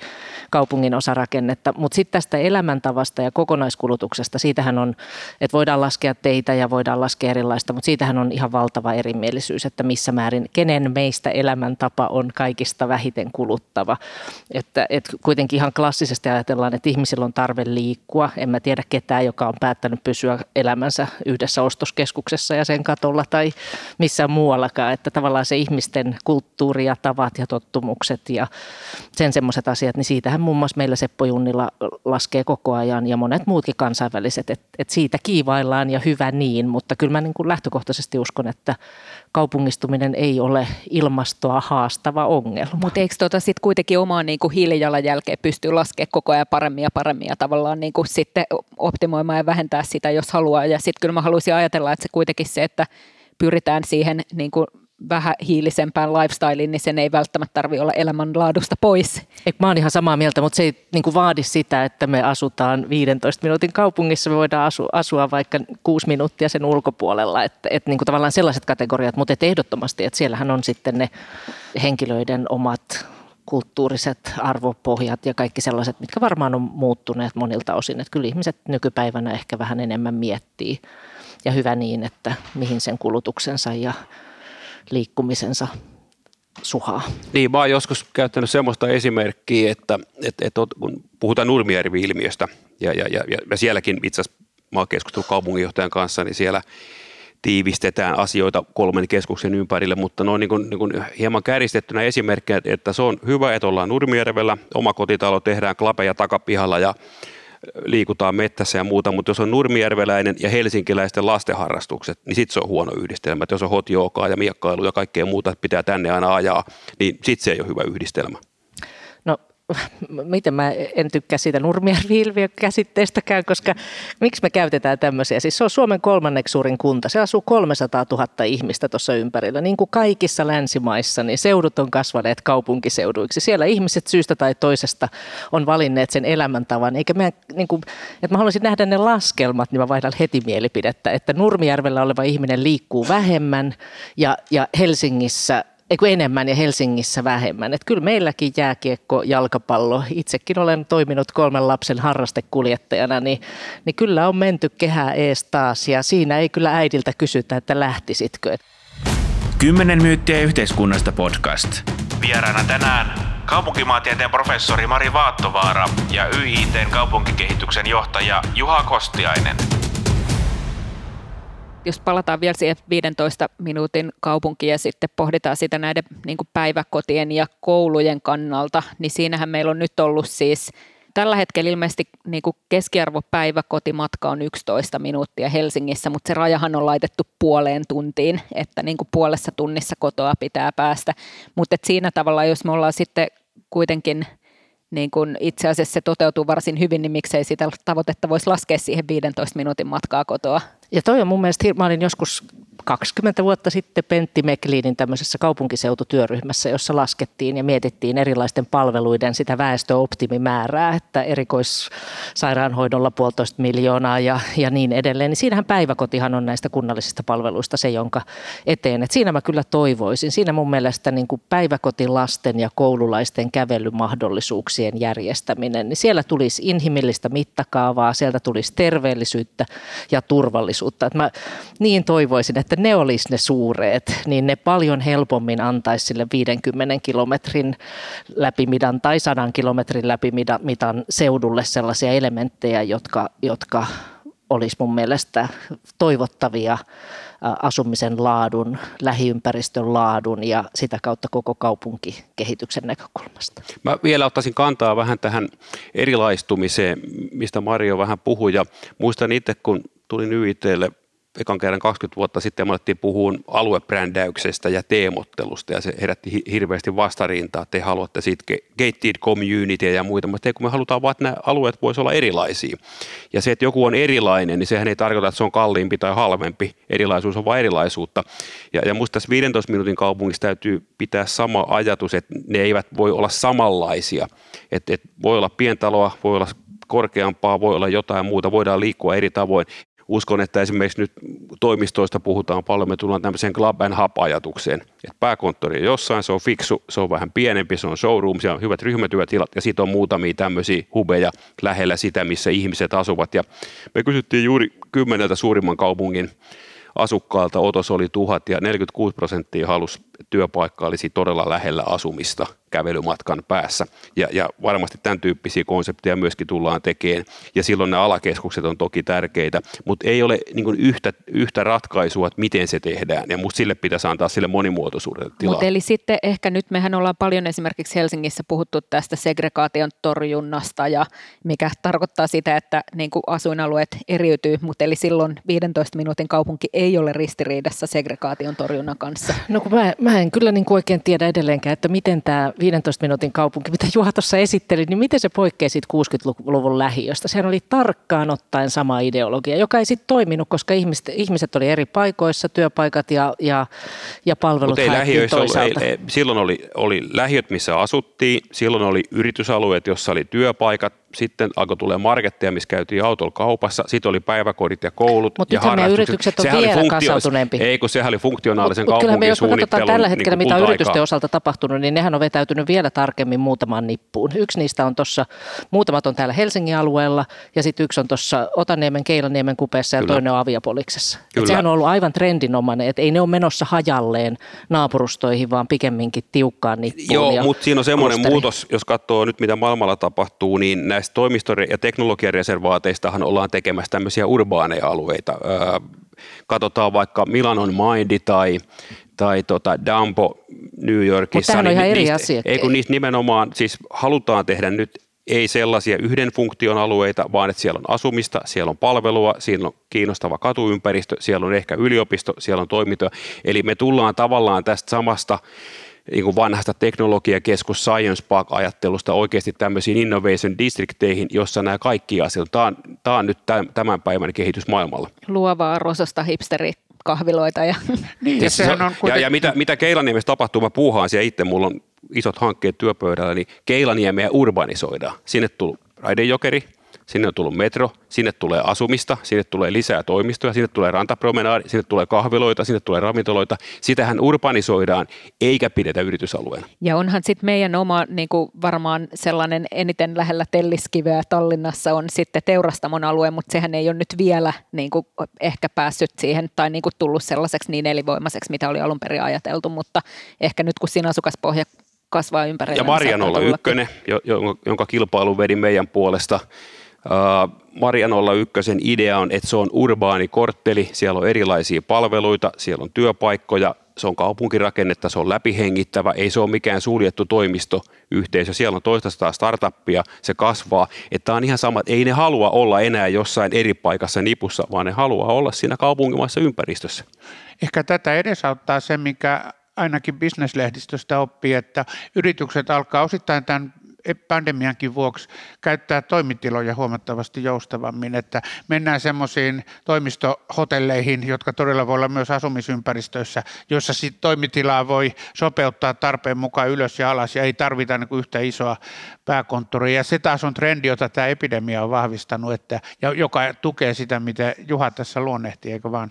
kaupungin osarakennetta. Mutta sitten tästä elämäntavasta ja kokonaiskulutuksesta, siitähän on, että voidaan laskea teitä ja voidaan laskea erilaista, mutta siitähän on ihan valtava erimielisyys, että missä määrin, kenen meistä elämäntapa on kaikista vähiten kuluttava. Että, et kuitenkin ihan klassisesti ajatellaan, että ihmisillä on tarve liikkua. En mä tiedä ketään, joka on päättänyt pysyä elämänsä yhdessä ostoskeskuksessa ja sen katolla koululla tai missään muuallakaan, että tavallaan se ihmisten kulttuuri ja tavat ja tottumukset ja sen semmoiset asiat, niin siitähän muun muassa meillä Seppo Junnilla laskee koko ajan ja monet muutkin kansainväliset, että, että siitä kiivaillaan ja hyvä niin, mutta kyllä mä niin kuin lähtökohtaisesti uskon, että kaupungistuminen ei ole ilmastoa haastava ongelma. Mutta eikö tuota sitten kuitenkin omaan niin hiilijalanjälkeen pystyy laskemaan koko ajan paremmin ja paremmin ja tavallaan niin kuin sitten optimoimaan ja vähentää sitä, jos haluaa. Ja sitten kyllä mä haluaisin ajatella, että se kuitenkin se, että pyritään siihen niin kuin vähän hiilisempään lifestyleen, niin sen ei välttämättä tarvitse olla elämänlaadusta pois. Eikö, mä oon ihan samaa mieltä, mutta se ei niin kuin vaadi sitä, että me asutaan 15 minuutin kaupungissa, me voidaan asua, asua vaikka kuusi minuuttia sen ulkopuolella, että, että niin kuin tavallaan sellaiset kategoriat, mutta et ehdottomasti, että siellähän on sitten ne henkilöiden omat kulttuuriset arvopohjat ja kaikki sellaiset, mitkä varmaan on muuttuneet monilta osin, että kyllä ihmiset nykypäivänä ehkä vähän enemmän miettii ja hyvä niin, että mihin sen kulutuksensa ja liikkumisensa suhaa. Niin, mä oon joskus käyttänyt semmoista esimerkkiä, että, että, että kun puhutaan Nurmijärvi-ilmiöstä, ja, ja, ja, ja sielläkin itse asiassa mä oon keskustellut kaupunginjohtajan kanssa, niin siellä tiivistetään asioita kolmen keskuksen ympärille, mutta noin niin kuin, niin kuin hieman kärjistettynä esimerkkejä, että se on hyvä, että ollaan Nurmijärvellä, oma kotitalo tehdään klapeja takapihalla ja liikutaan mettässä ja muuta, mutta jos on nurmijärveläinen ja helsinkiläisten lastenharrastukset, niin sitten se on huono yhdistelmä. Että jos on hot ja miekkailu ja kaikkea muuta, että pitää tänne aina ajaa, niin sitten se ei ole hyvä yhdistelmä <laughs> miten mä en tykkää siitä nurmijärvi <laughs> käsitteestäkään, koska miksi me käytetään tämmöisiä? Siis se on Suomen kolmanneksi suurin kunta. Se asuu 300 000 ihmistä tuossa ympärillä. Niin kuin kaikissa länsimaissa, niin seudut on kasvaneet kaupunkiseuduiksi. Siellä ihmiset syystä tai toisesta on valinneet sen elämäntavan. Eikä mä, niin kuin, että mä haluaisin nähdä ne laskelmat, niin mä vaihdan heti mielipidettä, että Nurmijärvellä oleva ihminen liikkuu vähemmän ja, ja Helsingissä Eiku enemmän ja Helsingissä vähemmän. Et kyllä meilläkin jääkiekko, jalkapallo, itsekin olen toiminut kolmen lapsen harrastekuljettajana, niin, niin kyllä on menty kehää ees taas ja siinä ei kyllä äidiltä kysytä, että lähtisitkö. Kymmenen myyttiä yhteiskunnasta podcast. Vieraana tänään kaupunkimaatieteen professori Mari Vaattovaara ja YITn kaupunkikehityksen johtaja Juha Kostiainen jos palataan vielä siihen 15 minuutin kaupunkiin ja sitten pohditaan sitä näiden niin päiväkotien ja koulujen kannalta, niin siinähän meillä on nyt ollut siis tällä hetkellä ilmeisesti niin kuin keskiarvo päiväkotimatka on 11 minuuttia Helsingissä, mutta se rajahan on laitettu puoleen tuntiin, että niin puolessa tunnissa kotoa pitää päästä. Mutta siinä tavalla, jos me ollaan sitten kuitenkin niin kun itse asiassa se toteutuu varsin hyvin, niin miksei sitä tavoitetta voisi laskea siihen 15 minuutin matkaa kotoa. Ja toi on mun mielestä, mä olin joskus 20 vuotta sitten Pentti Mekliinin tämmöisessä kaupunkiseututyöryhmässä, jossa laskettiin ja mietittiin erilaisten palveluiden sitä väestöoptimimäärää, että erikoissairaanhoidolla puolitoista miljoonaa ja, ja niin edelleen. Niin siinähän päiväkotihan on näistä kunnallisista palveluista se, jonka eteen. Et siinä mä kyllä toivoisin. Siinä mun mielestä niin kuin päiväkotilasten ja koululaisten kävelymahdollisuuksien järjestäminen, niin siellä tulisi inhimillistä mittakaavaa, sieltä tulisi terveellisyyttä ja turvallisuutta. Et mä niin toivoisin, että ne olisi ne suureet, niin ne paljon helpommin antaisi sille 50 kilometrin läpimidan tai 100 kilometrin läpimidan seudulle sellaisia elementtejä, jotka, jotka olisi mun mielestä toivottavia asumisen laadun, lähiympäristön laadun ja sitä kautta koko kaupunkikehityksen näkökulmasta. Mä vielä ottaisin kantaa vähän tähän erilaistumiseen, mistä Mario vähän puhui ja muistan itse, kun tulin YITlle ekan kerran 20 vuotta sitten me alettiin puhua aluebrändäyksestä ja teemottelusta ja se herätti hirveästi vastarintaa, että te haluatte siitä gated community ja muita, mutta kun me halutaan vaan, että nämä alueet voisivat olla erilaisia. Ja se, että joku on erilainen, niin sehän ei tarkoita, että se on kalliimpi tai halvempi. Erilaisuus on vain erilaisuutta. Ja, ja musta tässä 15 minuutin kaupungissa täytyy pitää sama ajatus, että ne eivät voi olla samanlaisia. Että et voi olla pientaloa, voi olla korkeampaa, voi olla jotain muuta, voidaan liikkua eri tavoin uskon, että esimerkiksi nyt toimistoista puhutaan paljon, me tullaan tämmöiseen club and hub-ajatukseen, että pääkonttori on jossain, se on fiksu, se on vähän pienempi, se on showroom, siellä on hyvät ryhmätyötilat ja sitten on muutamia tämmöisiä hubeja lähellä sitä, missä ihmiset asuvat. Ja me kysyttiin juuri kymmeneltä suurimman kaupungin asukkaalta. Otos oli tuhat ja 46 prosenttia halusi työpaikka olisi todella lähellä asumista kävelymatkan päässä. Ja, ja varmasti tämän tyyppisiä konsepteja myöskin tullaan tekemään. Ja silloin nämä alakeskukset on toki tärkeitä, mutta ei ole niin kuin yhtä, yhtä ratkaisua, että miten se tehdään. Ja musta sille pitäisi antaa sille monimuotoisuudelle tilaa. Mutta eli sitten ehkä nyt mehän ollaan paljon esimerkiksi Helsingissä puhuttu tästä segregaation torjunnasta ja mikä tarkoittaa sitä, että niin kuin asuinalueet eriytyy, mutta eli silloin 15 minuutin kaupunki ei ole ristiriidassa segregaation torjunnan kanssa. No kun mä, mä en kyllä niin kuin oikein tiedä edelleenkään, että miten tämä 15 minuutin kaupunki, mitä Juha tuossa esitteli, niin miten se poikkeaa siitä 60-luvun lähiöstä? Sehän oli tarkkaan ottaen sama ideologia, joka ei sitten toiminut, koska ihmiset, ihmiset oli eri paikoissa, työpaikat ja, ja, ja palvelut ei lähiöissä ei, ei, silloin oli, oli lähiöt, missä asuttiin, silloin oli yritysalueet, jossa oli työpaikat, sitten alkoi tulee marketteja, missä käytiin autolla kaupassa, sitten oli päiväkodit ja koulut Mutta ja harrastukset. yritykset on sehän vielä funktio- kasautuneempi. Ei, kun sehän oli funktionaalisen mut, kaupunkin jos me katsotaan tällä hetkellä, niin mitä on yritysten osalta tapahtunut, niin nehän on vetäytynyt vielä tarkemmin muutamaan nippuun. Yksi niistä on tuossa, muutamat on täällä Helsingin alueella, ja sitten yksi on tuossa Otaniemen, Keilaniemen kupeessa ja Kyllä. toinen on Aviapoliksessa. Et sehän on ollut aivan trendinomainen, että ei ne ole menossa hajalleen naapurustoihin, vaan pikemminkin tiukkaan nippuun. Joo, mutta siinä on semmoinen muutos, jos katsoo nyt mitä maailmalla tapahtuu, niin näistä näistä toimisto- ja teknologiareservaateistahan ollaan tekemässä tämmöisiä urbaaneja alueita. katsotaan vaikka Milanon Mindy tai, tai tota Dumbo New Yorkissa. Mutta niin on ihan eri asia. Ei kun niistä nimenomaan, siis halutaan tehdä nyt ei sellaisia yhden funktion alueita, vaan että siellä on asumista, siellä on palvelua, siellä on kiinnostava katuympäristö, siellä on ehkä yliopisto, siellä on toimintoja. Eli me tullaan tavallaan tästä samasta niin kuin vanhasta teknologiakeskus Science Park-ajattelusta oikeasti tämmöisiin innovation districteihin, jossa nämä kaikki asiat, tämä on, tämä on nyt tämän päivän kehitys maailmalla. Luovaa rosasta hipsteri kahviloita. Ja, niin, ja, sehän on kuitenkin... ja, ja mitä, mitä Keilaniemessä tapahtuu, mä puuhaan siellä itse, mulla on isot hankkeet työpöydällä, niin Keilaniemeä urbanisoidaan. Sinne tuli raidejokeri, sinne on tullut metro, sinne tulee asumista, sinne tulee lisää toimistoja, sinne tulee rantapromenaadi, sinne tulee kahviloita, sinne tulee ravintoloita. Sitähän urbanisoidaan eikä pidetä yritysalueena. Ja onhan sitten meidän oma niin kuin varmaan sellainen eniten lähellä Telliskiveä Tallinnassa on sitten Teurastamon alue, mutta sehän ei ole nyt vielä niin kuin ehkä päässyt siihen tai niin kuin tullut sellaiseksi niin elinvoimaiseksi, mitä oli alun perin ajateltu, mutta ehkä nyt kun siinä asukaspohja kasvaa ympärillä. Ja Marjanolla ykkönen, jonka kilpailu vedi meidän puolesta Marian 01 idea on, että se on urbaani kortteli, siellä on erilaisia palveluita, siellä on työpaikkoja, se on kaupunkirakennetta, se on läpihengittävä, ei se ole mikään suljettu toimistoyhteisö, siellä on toista startuppia, se kasvaa, että on ihan sama, ei ne halua olla enää jossain eri paikassa nipussa, vaan ne haluaa olla siinä kaupunkimaissa ympäristössä. Ehkä tätä edesauttaa se, mikä ainakin bisneslehdistöstä oppii, että yritykset alkaa osittain tämän pandemiankin vuoksi käyttää toimitiloja huomattavasti joustavammin, että mennään semmoisiin toimistohotelleihin, jotka todella voi olla myös asumisympäristöissä, joissa sit toimitilaa voi sopeuttaa tarpeen mukaan ylös ja alas ja ei tarvita niin yhtä isoa pääkonttoria. Ja se taas on trendi, jota tämä epidemia on vahvistanut, että, ja joka tukee sitä, mitä Juha tässä luonnehti, eikö vaan?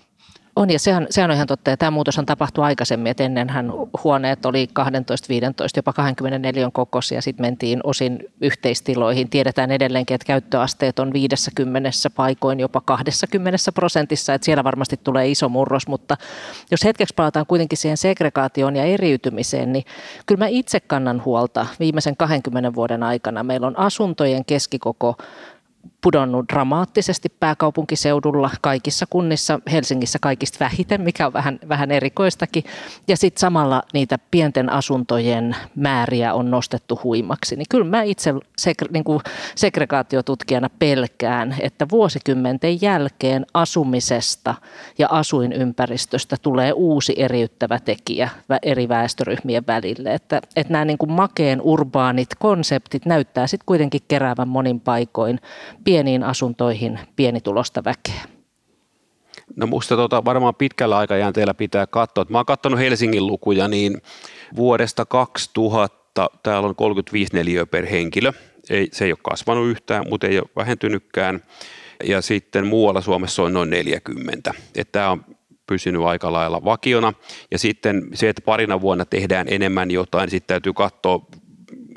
On ja sehän, sehän on ihan totta ja tämä muutos on tapahtunut aikaisemmin, että ennenhän huoneet oli 12, 15, jopa 24 kokoisia sitten mentiin osin yhteistiloihin. Tiedetään edelleenkin, että käyttöasteet on 50 paikoin jopa 20 prosentissa, että siellä varmasti tulee iso murros, mutta jos hetkeksi palataan kuitenkin siihen segregaatioon ja eriytymiseen, niin kyllä mä itse kannan huolta viimeisen 20 vuoden aikana. Meillä on asuntojen keskikoko pudonnut dramaattisesti pääkaupunkiseudulla kaikissa kunnissa, Helsingissä kaikista vähiten, mikä on vähän, vähän erikoistakin. Ja sitten samalla niitä pienten asuntojen määriä on nostettu huimaksi. Niin kyllä mä itse segre, niin kuin segregaatiotutkijana pelkään, että vuosikymmenten jälkeen asumisesta ja asuinympäristöstä tulee uusi eriyttävä tekijä eri väestöryhmien välille. Että, että nämä niin kuin makeen urbaanit konseptit näyttää sitten kuitenkin keräävän monin paikoin pieniin asuntoihin pienitulosta väkeä? No musta tota, varmaan pitkällä aikajänteellä pitää katsoa. Mä oon katsonut Helsingin lukuja, niin vuodesta 2000 täällä on 35 neliöä per henkilö. Ei, se ei ole kasvanut yhtään, mutta ei ole vähentynytkään. Ja sitten muualla Suomessa on noin 40. Tämä on pysynyt aika lailla vakiona. Ja sitten se, että parina vuonna tehdään enemmän jotain, sitten täytyy katsoa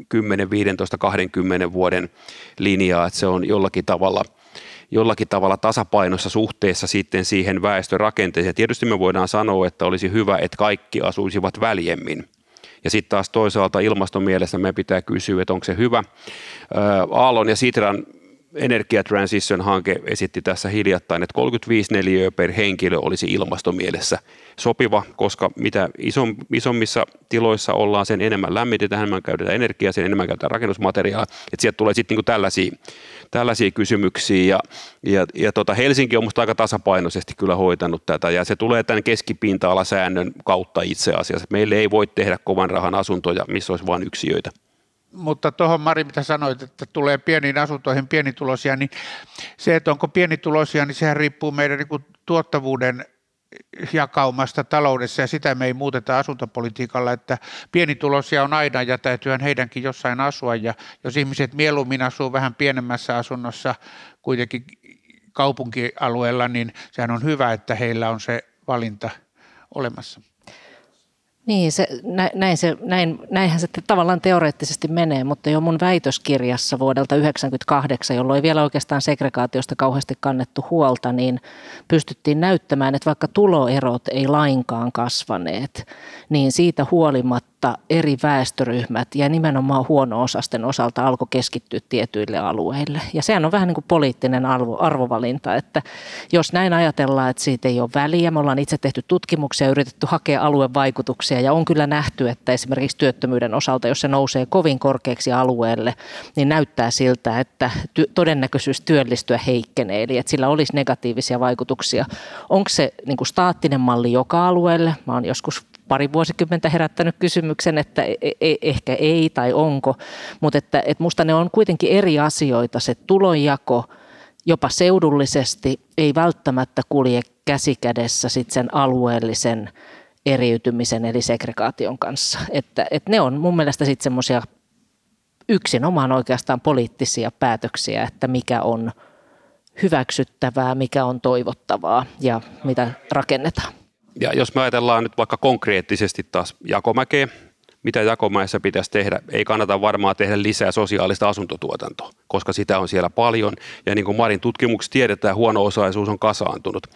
10, 15, 20 vuoden linjaa, että se on jollakin tavalla jollakin tavalla tasapainossa suhteessa sitten siihen väestörakenteeseen. Tietysti me voidaan sanoa, että olisi hyvä, että kaikki asuisivat väljemmin. Ja sitten taas toisaalta ilmastomielessä me pitää kysyä, että onko se hyvä. Aallon ja Sitran Energia Transition-hanke esitti tässä hiljattain, että 35 neliöä per henkilö olisi ilmastomielessä sopiva, koska mitä isom, isommissa tiloissa ollaan, sen enemmän lämmitetään, enemmän käytetään energiaa, sen enemmän käytetään rakennusmateriaalia. Että sieltä tulee sitten niinku tällaisia, tällaisia kysymyksiä. Ja, ja, ja tota Helsinki on minusta aika tasapainoisesti kyllä hoitanut tätä, ja se tulee tämän keskipinta-alasäännön kautta itse asiassa. Meille ei voi tehdä kovan rahan asuntoja, missä olisi vain yksiöitä mutta tuohon Mari, mitä sanoit, että tulee pieniin asuntoihin pienituloisia, niin se, että onko pienituloisia, niin sehän riippuu meidän niin tuottavuuden jakaumasta taloudessa ja sitä me ei muuteta asuntopolitiikalla, että pienituloisia on aina ja täytyyhän heidänkin jossain asua ja jos ihmiset mieluummin asuu vähän pienemmässä asunnossa kuitenkin kaupunkialueella, niin sehän on hyvä, että heillä on se valinta olemassa. Niin, se, näin, se, näin, näinhän se tavallaan teoreettisesti menee, mutta jo mun väitöskirjassa vuodelta 1998, jolloin ei vielä oikeastaan segregaatiosta kauheasti kannettu huolta, niin pystyttiin näyttämään, että vaikka tuloerot ei lainkaan kasvaneet, niin siitä huolimatta mutta eri väestöryhmät ja nimenomaan huono-osasten osalta alkoi keskittyä tietyille alueille. Ja sehän on vähän niin kuin poliittinen arvo, arvovalinta, että jos näin ajatellaan, että siitä ei ole väliä, me ollaan itse tehty tutkimuksia yritetty hakea aluevaikutuksia ja on kyllä nähty, että esimerkiksi työttömyyden osalta, jos se nousee kovin korkeaksi alueelle, niin näyttää siltä, että ty- todennäköisyys työllistyä heikkenee, eli että sillä olisi negatiivisia vaikutuksia. Onko se niin kuin staattinen malli joka alueelle? Mä oon joskus pari vuosikymmentä herättänyt kysymyksen, että e, e, e, ehkä ei tai onko, mutta että, että musta ne on kuitenkin eri asioita. Se tulonjako jopa seudullisesti ei välttämättä kulje käsikädessä sit sen alueellisen eriytymisen eli segregaation kanssa. Että, että ne on mun mielestä sitten semmoisia yksinomaan oikeastaan poliittisia päätöksiä, että mikä on hyväksyttävää, mikä on toivottavaa ja mitä rakennetaan. Ja jos me ajatellaan nyt vaikka konkreettisesti taas Jakomäkeä, mitä Jakomäessä pitäisi tehdä. Ei kannata varmaan tehdä lisää sosiaalista asuntotuotantoa, koska sitä on siellä paljon. Ja niin kuin Marin tutkimuksessa tiedetään, huono-osaisuus on kasaantunut.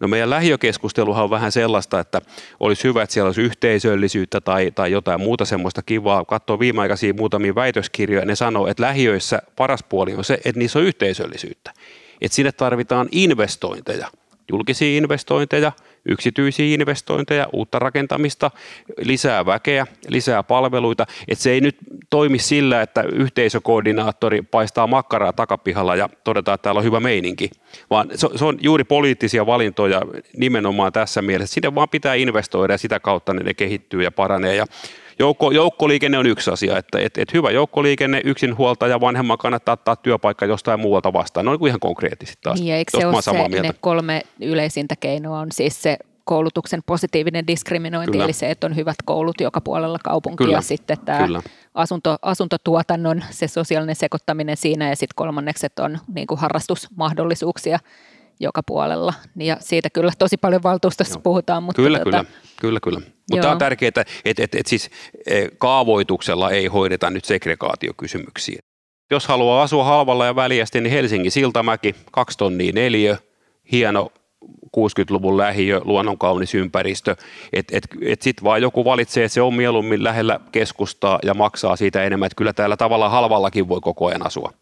No meidän lähiökeskusteluhan on vähän sellaista, että olisi hyvä, että siellä olisi yhteisöllisyyttä tai, tai jotain muuta semmoista kivaa. Katsoo viimeaikaisia muutamia väitöskirjoja, ne sanoo, että lähiöissä paras puoli on se, että niissä on yhteisöllisyyttä. Että sinne tarvitaan investointeja, julkisia investointeja – yksityisiä investointeja, uutta rakentamista, lisää väkeä, lisää palveluita. Että se ei nyt toimi sillä, että yhteisökoordinaattori paistaa makkaraa takapihalla ja todetaan, että täällä on hyvä meininki, vaan se on juuri poliittisia valintoja nimenomaan tässä mielessä. Sinne vaan pitää investoida ja sitä kautta ne kehittyy ja paranee. Ja Joukko, joukkoliikenne on yksi asia, että et, et hyvä joukkoliikenne, yksinhuoltaja, vanhemman kannattaa ottaa työpaikka jostain muualta vastaan. Ne on ihan konkreettisesti taas. Niin, eikö se ole se, mieltä. ne kolme yleisintä keinoa on siis se koulutuksen positiivinen diskriminointi, Kyllä. eli se, että on hyvät koulut joka puolella kaupunkia, Kyllä. sitten tämä Kyllä. Asunto, asuntotuotannon se sosiaalinen sekoittaminen siinä, ja sitten kolmanneksi, että on niin kuin harrastusmahdollisuuksia joka puolella. Ja siitä kyllä tosi paljon valtuustossa Joo. puhutaan. Mutta kyllä, tuota, kyllä, kyllä, kyllä. Mutta tämä on tärkeää, että et, et, et siis e, kaavoituksella ei hoideta nyt segregaatiokysymyksiä. Jos haluaa asua halvalla ja väliästi, niin Helsingin Siltamäki, kaksi tonnia neljä, hieno 60-luvun lähiö, luonnonkaunis ympäristö, että et, et sitten vaan joku valitsee, että se on mieluummin lähellä keskustaa ja maksaa siitä enemmän, että kyllä täällä tavallaan halvallakin voi koko ajan asua.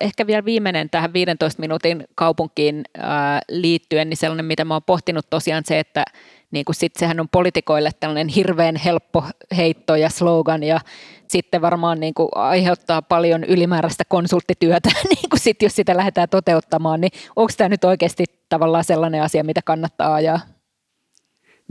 Ehkä vielä viimeinen tähän 15 minuutin kaupunkiin ää, liittyen, niin sellainen, mitä mä oon pohtinut tosiaan se, että niin kuin sit sehän on politikoille tällainen hirveän helppo heitto ja slogan ja sitten varmaan niin kuin aiheuttaa paljon ylimääräistä konsulttityötä, <laughs> niin kuin sit, jos sitä lähdetään toteuttamaan, niin onko tämä nyt oikeasti tavallaan sellainen asia, mitä kannattaa ajaa?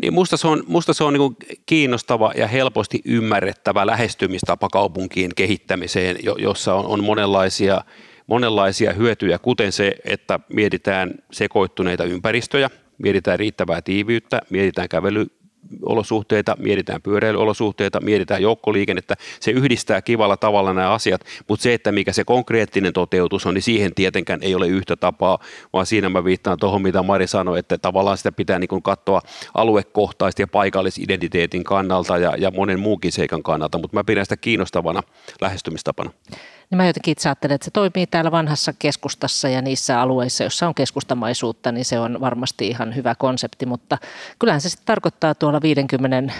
Niin musta se on, musta se on niin kiinnostava ja helposti ymmärrettävä lähestymistapa kaupunkien kehittämiseen, jossa on, on monenlaisia, monenlaisia hyötyjä, kuten se, että mietitään sekoittuneita ympäristöjä, mietitään riittävää tiiviyttä, mietitään kävely, olosuhteita, mietitään pyöräilyolosuhteita, mietitään joukkoliikennettä. Se yhdistää kivalla tavalla nämä asiat, mutta se, että mikä se konkreettinen toteutus on, niin siihen tietenkään ei ole yhtä tapaa, vaan siinä mä viittaan tuohon, mitä Mari sanoi, että tavallaan sitä pitää niin katsoa aluekohtaisesti ja paikallisidentiteetin kannalta ja, ja monen muunkin seikan kannalta, mutta mä pidän sitä kiinnostavana lähestymistapana niin mä jotenkin itse ajattelen, että se toimii täällä vanhassa keskustassa ja niissä alueissa, joissa on keskustamaisuutta, niin se on varmasti ihan hyvä konsepti, mutta kyllähän se sitten tarkoittaa tuolla 50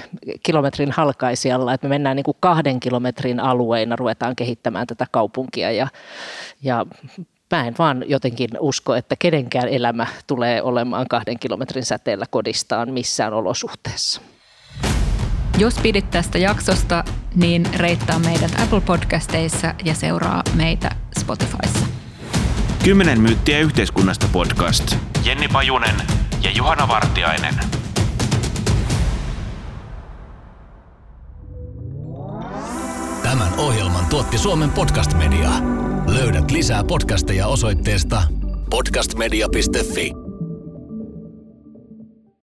kilometrin halkaisijalla, että me mennään niin kuin kahden kilometrin alueina, ruvetaan kehittämään tätä kaupunkia ja, ja mä en vaan jotenkin usko, että kenenkään elämä tulee olemaan kahden kilometrin säteellä kodistaan missään olosuhteessa. Jos pidit tästä jaksosta, niin reittaa meidät Apple Podcasteissa ja seuraa meitä Spotifyssa. Kymmenen myyttiä yhteiskunnasta podcast. Jenni Pajunen ja Juhana Vartiainen. Tämän ohjelman tuotti Suomen Podcast Media. Löydät lisää podcasteja osoitteesta podcastmedia.fi.